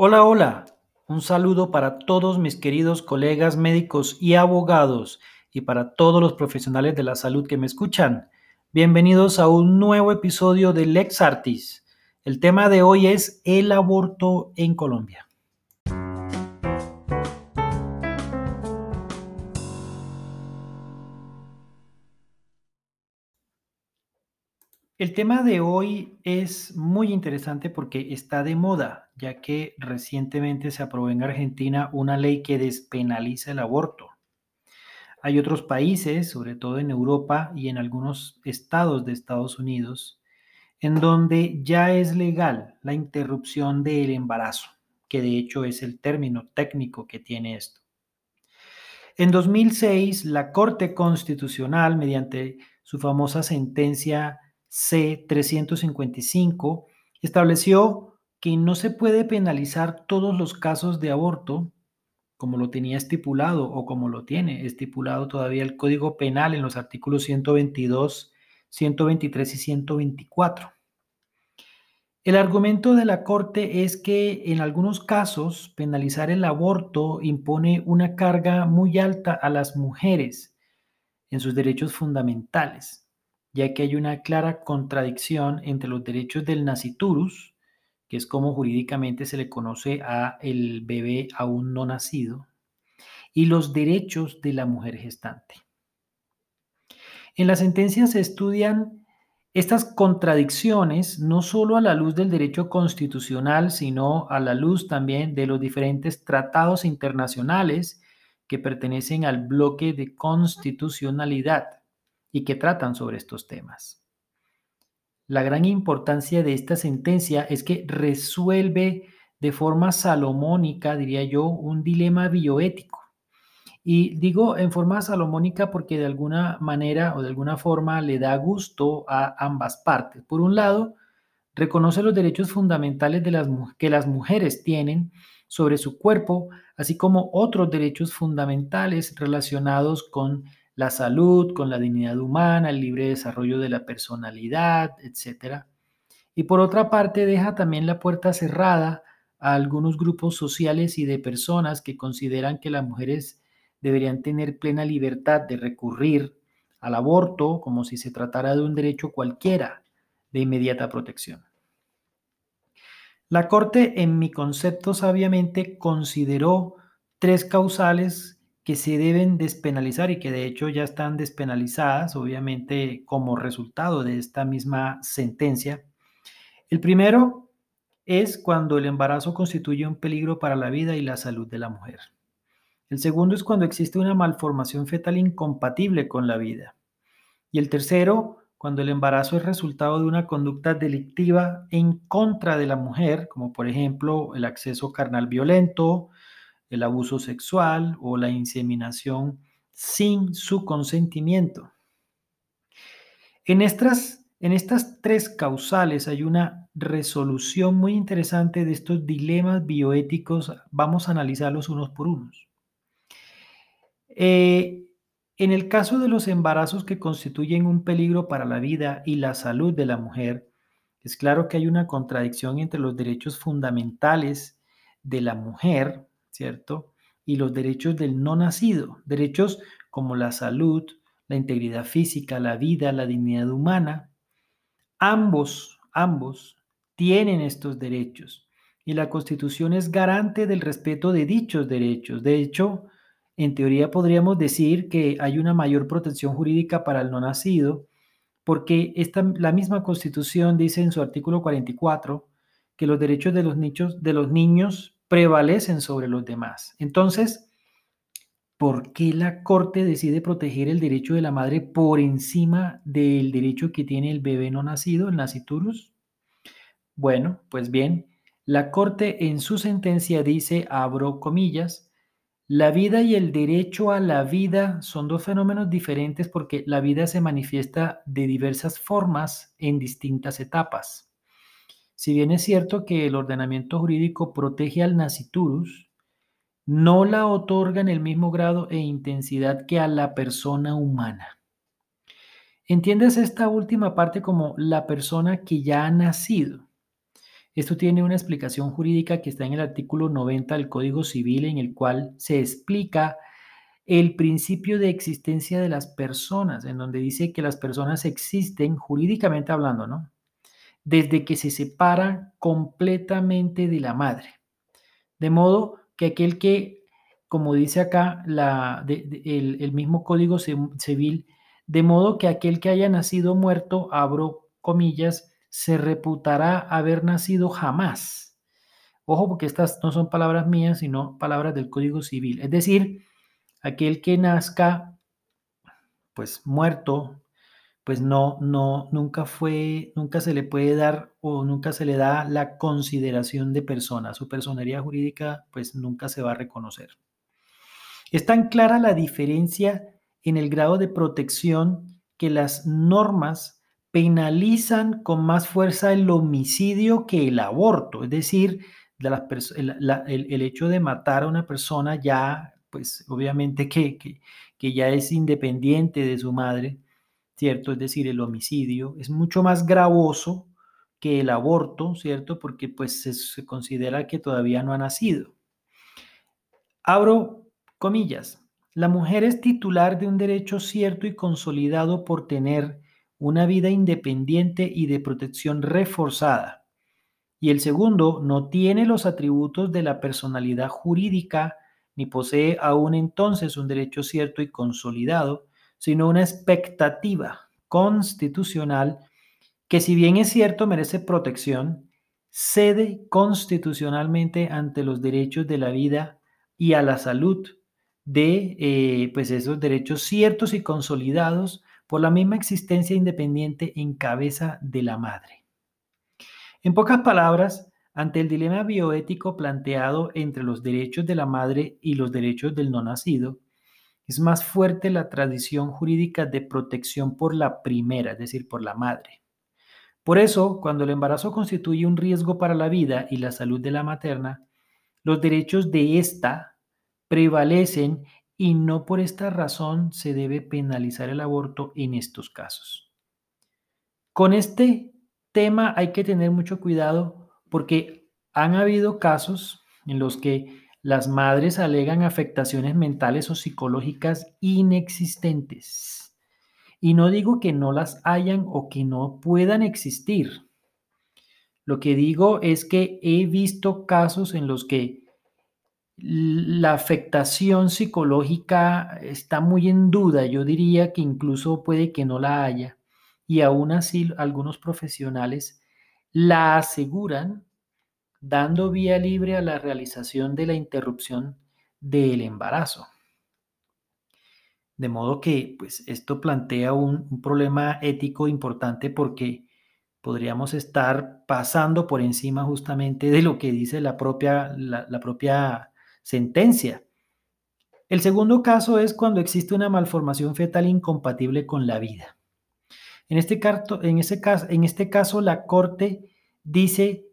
Hola, hola. Un saludo para todos mis queridos colegas médicos y abogados y para todos los profesionales de la salud que me escuchan. Bienvenidos a un nuevo episodio de Lex Artis. El tema de hoy es el aborto en Colombia. El tema de hoy es muy interesante porque está de moda, ya que recientemente se aprobó en Argentina una ley que despenaliza el aborto. Hay otros países, sobre todo en Europa y en algunos estados de Estados Unidos, en donde ya es legal la interrupción del embarazo, que de hecho es el término técnico que tiene esto. En 2006, la Corte Constitucional, mediante su famosa sentencia C-355 estableció que no se puede penalizar todos los casos de aborto como lo tenía estipulado o como lo tiene estipulado todavía el Código Penal en los artículos 122, 123 y 124. El argumento de la Corte es que en algunos casos penalizar el aborto impone una carga muy alta a las mujeres en sus derechos fundamentales ya que hay una clara contradicción entre los derechos del naciturus, que es como jurídicamente se le conoce a el bebé aún no nacido, y los derechos de la mujer gestante. En la sentencia se estudian estas contradicciones no solo a la luz del derecho constitucional, sino a la luz también de los diferentes tratados internacionales que pertenecen al bloque de constitucionalidad y que tratan sobre estos temas. La gran importancia de esta sentencia es que resuelve de forma salomónica, diría yo, un dilema bioético. Y digo en forma salomónica porque de alguna manera o de alguna forma le da gusto a ambas partes. Por un lado, reconoce los derechos fundamentales que las mujeres tienen sobre su cuerpo, así como otros derechos fundamentales relacionados con la salud, con la dignidad humana, el libre desarrollo de la personalidad, etc. Y por otra parte, deja también la puerta cerrada a algunos grupos sociales y de personas que consideran que las mujeres deberían tener plena libertad de recurrir al aborto como si se tratara de un derecho cualquiera de inmediata protección. La Corte, en mi concepto, sabiamente consideró tres causales que se deben despenalizar y que de hecho ya están despenalizadas, obviamente como resultado de esta misma sentencia. El primero es cuando el embarazo constituye un peligro para la vida y la salud de la mujer. El segundo es cuando existe una malformación fetal incompatible con la vida. Y el tercero, cuando el embarazo es resultado de una conducta delictiva en contra de la mujer, como por ejemplo el acceso carnal violento, el abuso sexual o la inseminación sin su consentimiento. En estas, en estas tres causales hay una resolución muy interesante de estos dilemas bioéticos. Vamos a analizarlos unos por unos. Eh, en el caso de los embarazos que constituyen un peligro para la vida y la salud de la mujer, es claro que hay una contradicción entre los derechos fundamentales de la mujer ¿cierto? Y los derechos del no nacido, derechos como la salud, la integridad física, la vida, la dignidad humana. Ambos, ambos tienen estos derechos y la Constitución es garante del respeto de dichos derechos. De hecho, en teoría podríamos decir que hay una mayor protección jurídica para el no nacido porque esta, la misma Constitución dice en su artículo 44 que los derechos de los, nichos, de los niños prevalecen sobre los demás. Entonces, ¿por qué la Corte decide proteger el derecho de la madre por encima del derecho que tiene el bebé no nacido, el naciturus? Bueno, pues bien, la Corte en su sentencia dice, abro comillas, la vida y el derecho a la vida son dos fenómenos diferentes porque la vida se manifiesta de diversas formas en distintas etapas. Si bien es cierto que el ordenamiento jurídico protege al naciturus, no la otorga en el mismo grado e intensidad que a la persona humana. ¿Entiendes esta última parte como la persona que ya ha nacido? Esto tiene una explicación jurídica que está en el artículo 90 del Código Civil, en el cual se explica el principio de existencia de las personas, en donde dice que las personas existen jurídicamente hablando, ¿no? Desde que se separan completamente de la madre. De modo que aquel que, como dice acá la, el, mismo Código Civil, de modo que aquel que haya nacido muerto, abro comillas, se reputará haber nacido jamás. Ojo, porque estas no son palabras mías, sino palabras del Código Civil. Es decir, aquel que nazca pues muerto, pues no, no, nunca fue, nunca se le puede dar o nunca se le da la consideración de persona. Su personería jurídica pues nunca se va a reconocer. Es tan clara la diferencia en el grado de protección que las normas penalizan con más fuerza el homicidio que el aborto. Es decir, el, hecho de matar a una persona ya pues obviamente que, que, ya es independiente de su madre, ¿cierto? Es decir, el homicidio es mucho más gravoso que el aborto, ¿cierto? Porque pues se, considera que todavía no ha nacido. Abro comillas. La mujer es titular de un derecho cierto y consolidado por tener una vida independiente y de protección reforzada. Y el segundo no tiene los atributos de la personalidad jurídica ni posee aún entonces un derecho cierto y consolidado, sino una expectativa constitucional que si bien es cierto merece protección, cede constitucionalmente ante los derechos de la vida y a la salud de eh, pues esos derechos ciertos y consolidados por la misma existencia independiente en cabeza de la madre. En pocas palabras, ante el dilema bioético planteado entre los derechos de la madre y los derechos del no nacido, es más fuerte la tradición jurídica de protección por la primera, es decir, por la madre. Por eso, cuando el embarazo constituye un riesgo para la vida y la salud de la materna, los derechos de ésta prevalecen y no por esta razón se debe penalizar el aborto en estos casos. Con este tema hay que tener mucho cuidado porque han habido casos en los que las madres alegan afectaciones mentales o psicológicas inexistentes. Y no digo que no las hayan o que no puedan existir. Lo que digo es que he visto casos en los que la afectación psicológica está muy en duda. Yo diría que incluso puede que no la haya. Y aún así algunos profesionales la aseguran dando vía libre a la realización de la interrupción del embarazo. De modo que pues, esto plantea un, problema ético importante porque podríamos estar pasando por encima justamente de lo que dice la propia, la, propia sentencia. El segundo caso es cuando existe una malformación fetal incompatible con la vida. En este, en este caso, la Corte dice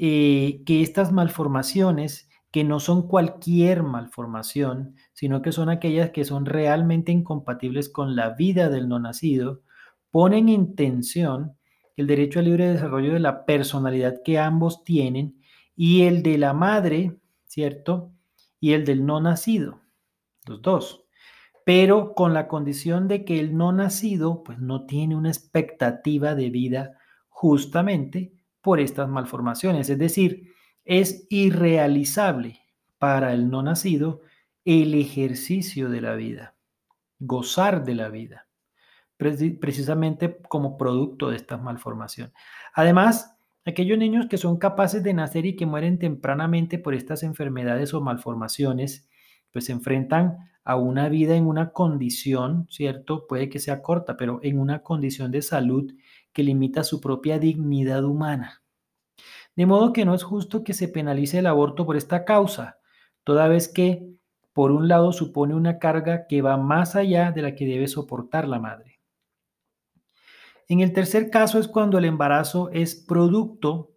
eh, que estas malformaciones, que no son cualquier malformación, sino que son aquellas que son realmente incompatibles con la vida del no nacido, ponen en tensión el derecho al libre desarrollo de la personalidad que ambos tienen y el de la madre, ¿cierto? Y el del no nacido, los dos. Pero con la condición de que el no nacido pues no tiene una expectativa de vida justamente por estas malformaciones. Es decir, es irrealizable para el no nacido el ejercicio de la vida, gozar de la vida, precisamente como producto de estas malformaciones. Además, aquellos niños que son capaces de nacer y que mueren tempranamente por estas enfermedades o malformaciones, pues se enfrentan a una vida en una condición, ¿cierto? Puede que sea corta, pero en una condición de salud que limita su propia dignidad humana. De modo que no es justo que se penalice el aborto por esta causa, toda vez que, por un lado, supone una carga que va más allá de la que debe soportar la madre. En el tercer caso es cuando el embarazo es producto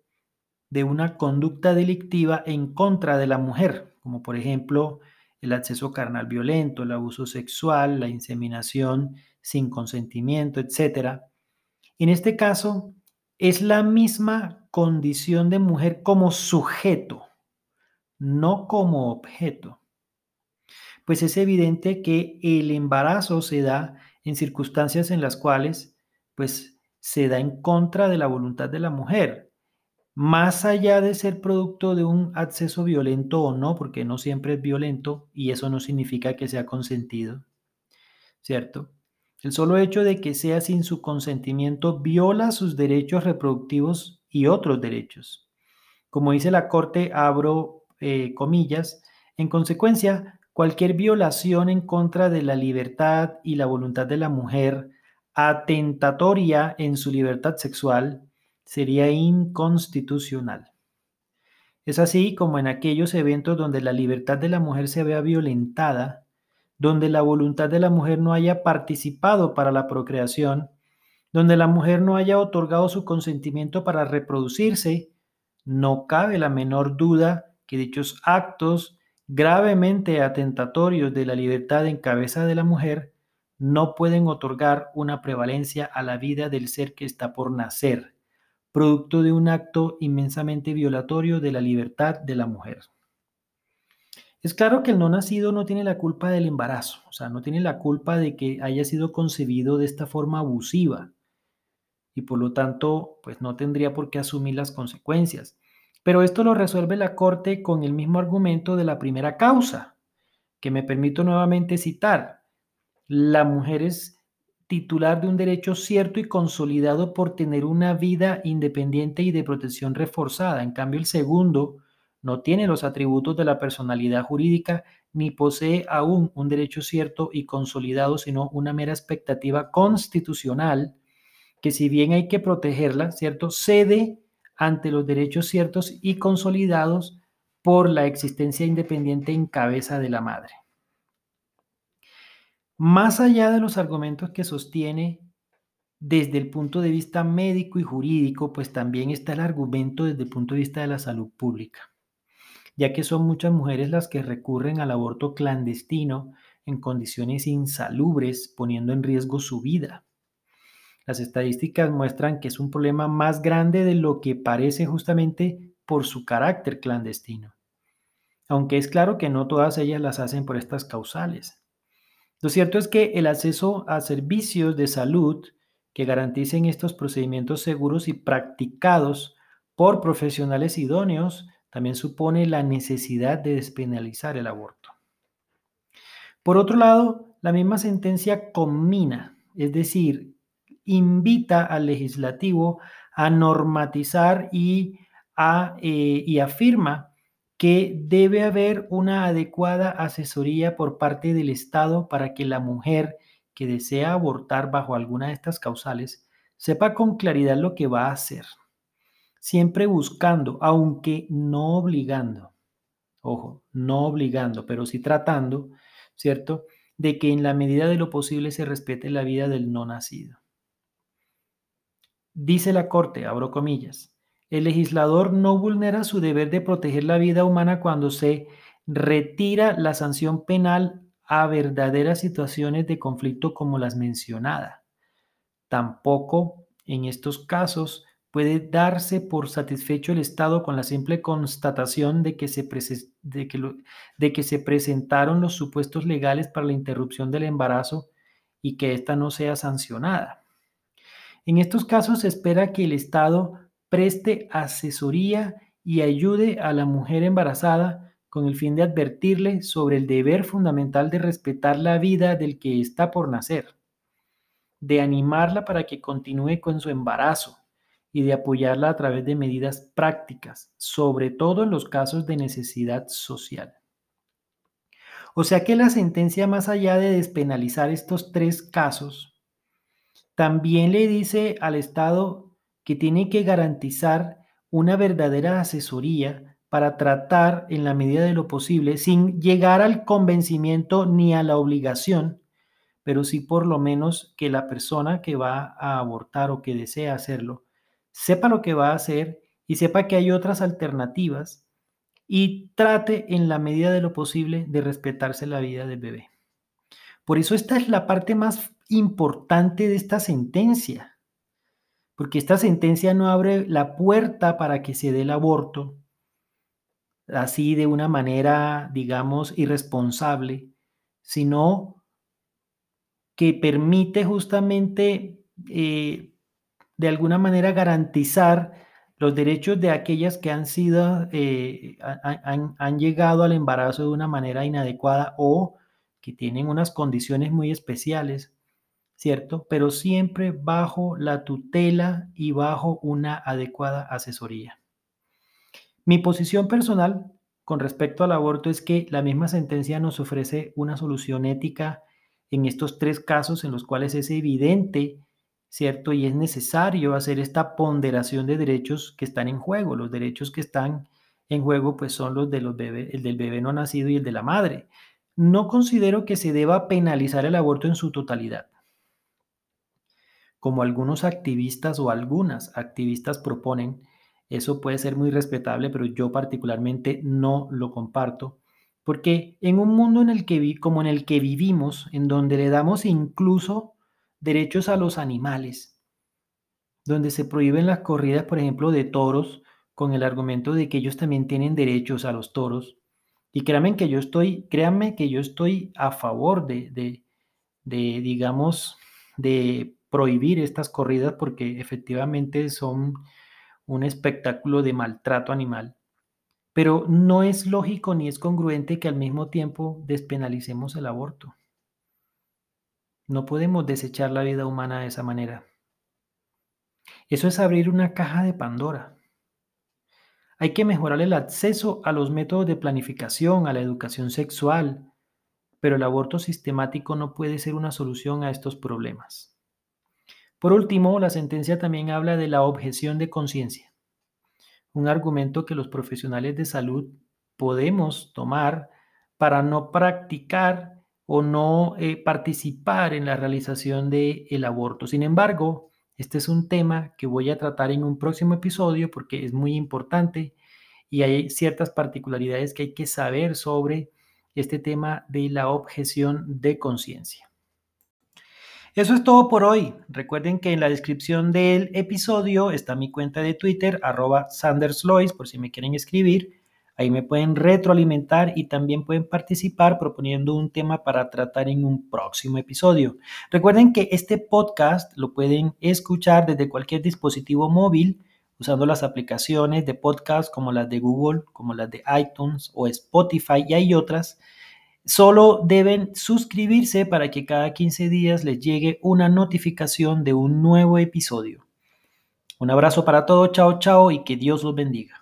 de una conducta delictiva en contra de la mujer, como por ejemplo el acceso carnal violento, el abuso sexual, la inseminación sin consentimiento, etc. En este caso, es la misma condición de mujer como sujeto, no como objeto. Pues es evidente que el embarazo se da en circunstancias en las cuales pues se da en contra de la voluntad de la mujer, más allá de ser producto de un acceso violento o no, porque no siempre es violento y eso no significa que sea consentido, ¿cierto? El solo hecho de que sea sin su consentimiento viola sus derechos reproductivos y otros derechos. Como dice la Corte, abro eh, comillas, en consecuencia, cualquier violación en contra de la libertad y la voluntad de la mujer, atentatoria en su libertad sexual, sería inconstitucional. Es así como en aquellos eventos donde la libertad de la mujer se vea violentada, donde la voluntad de la mujer no haya participado para la procreación, donde la mujer no haya otorgado su consentimiento para reproducirse, no cabe la menor duda que dichos actos gravemente atentatorios de la libertad en cabeza de la mujer no pueden otorgar una prevalencia a la vida del ser que está por nacer, producto de un acto inmensamente violatorio de la libertad de la mujer. Es claro que el no nacido no tiene la culpa del embarazo, o sea, no tiene la culpa de que haya sido concebido de esta forma abusiva y por lo tanto, pues no tendría por qué asumir las consecuencias. Pero esto lo resuelve la Corte con el mismo argumento de la primera causa, que me permito nuevamente citar. La mujer es titular de un derecho cierto y consolidado por tener una vida independiente y de protección reforzada. En cambio, el segundo no tiene los atributos de la personalidad jurídica ni posee aún un derecho cierto y consolidado, sino una mera expectativa constitucional que si bien hay que protegerla, ¿cierto? Cede ante los derechos ciertos y consolidados por la existencia independiente en cabeza de la madre. Más allá de los argumentos que sostiene desde el punto de vista médico y jurídico, pues también está el argumento desde el punto de vista de la salud pública, ya que son muchas mujeres las que recurren al aborto clandestino en condiciones insalubres, poniendo en riesgo su vida. Las estadísticas muestran que es un problema más grande de lo que parece justamente por su carácter clandestino. Aunque es claro que no todas ellas las hacen por estas causales. Lo cierto es que el acceso a servicios de salud que garanticen estos procedimientos seguros y practicados por profesionales idóneos también supone la necesidad de despenalizar el aborto. Por otro lado, la misma sentencia combina, es decir, invita al legislativo a normatizar eh, y afirma que debe haber una adecuada asesoría por parte del Estado para que la mujer que desea abortar bajo alguna de estas causales sepa con claridad lo que va a hacer, siempre buscando, aunque no obligando, ojo, no obligando, pero sí tratando, ¿cierto?, de que en la medida de lo posible se respete la vida del no nacido. Dice la Corte, abro comillas, el legislador no vulnera su deber de proteger la vida humana cuando se retira la sanción penal a verdaderas situaciones de conflicto como las mencionadas. Tampoco en estos casos puede darse por satisfecho el Estado con la simple constatación de que, se de, que se presentaron los supuestos legales para la interrupción del embarazo y que ésta no sea sancionada. En estos casos se espera que el Estado preste asesoría y ayude a la mujer embarazada con el fin de advertirle sobre el deber fundamental de respetar la vida del que está por nacer, de animarla para que continúe con su embarazo y de apoyarla a través de medidas prácticas, sobre todo en los casos de necesidad social. O sea que la sentencia, más allá de despenalizar estos tres casos, también le dice al Estado que tiene que garantizar una verdadera asesoría para tratar en la medida de lo posible, sin llegar al convencimiento ni a la obligación, pero sí por lo menos que la persona que va a abortar o que desea hacerlo sepa lo que va a hacer y sepa que hay otras alternativas y trate en la medida de lo posible de respetarse la vida del bebé. Por eso esta es la parte más importante de esta sentencia, porque esta sentencia no abre la puerta para que se dé el aborto así de una manera, digamos, irresponsable, sino que permite justamente eh, de alguna manera garantizar los derechos de aquellas que han sido, eh, han, han llegado al embarazo de una manera inadecuada o que tienen unas condiciones muy especiales ¿cierto? Pero siempre bajo la tutela y bajo una adecuada asesoría. Mi posición personal con respecto al aborto es que la misma sentencia nos ofrece una solución ética en estos tres casos en los cuales es evidente, ¿cierto? Y es necesario hacer esta ponderación de derechos que están en juego. Los derechos que están en juego pues son los de los bebés, el del bebé no nacido y el de la madre. No considero que se deba penalizar el aborto en su totalidad como algunos activistas o algunas activistas proponen, eso puede ser muy respetable, pero yo particularmente no lo comparto, porque en un mundo en el que como en el que vivimos, en donde le damos incluso derechos a los animales, donde se prohíben las corridas, por ejemplo, de toros, con el argumento de que ellos también tienen derechos a los toros. Y créanme que yo estoy, créanme que yo estoy a favor de, de, de digamos, de prohibir estas corridas porque efectivamente son un espectáculo de maltrato animal. Pero no es lógico ni es congruente que al mismo tiempo despenalicemos el aborto. No podemos desechar la vida humana de esa manera. Eso es abrir una caja de Pandora. Hay que mejorar el acceso a los métodos de planificación, a la educación sexual, pero el aborto sistemático no puede ser una solución a estos problemas. Por último, la sentencia también habla de la objeción de conciencia, un argumento que los profesionales de salud podemos tomar para no practicar o no eh, participar en la realización del aborto. Sin embargo, este es un tema que voy a tratar en un próximo episodio porque es muy importante y hay ciertas particularidades que hay que saber sobre este tema de la objeción de conciencia. Eso es todo por hoy. Recuerden que en la descripción del episodio está mi cuenta de Twitter, arroba sanderslois, por si me quieren escribir. Ahí me pueden retroalimentar y también pueden participar proponiendo un tema para tratar en un próximo episodio. Recuerden que este podcast lo pueden escuchar desde cualquier dispositivo móvil usando las aplicaciones de podcast como las de Google, como las de iTunes o Spotify y hay otras Solo deben suscribirse para que cada 15 días les llegue una notificación de un nuevo episodio. Un abrazo para todos, chao, chao y que Dios los bendiga.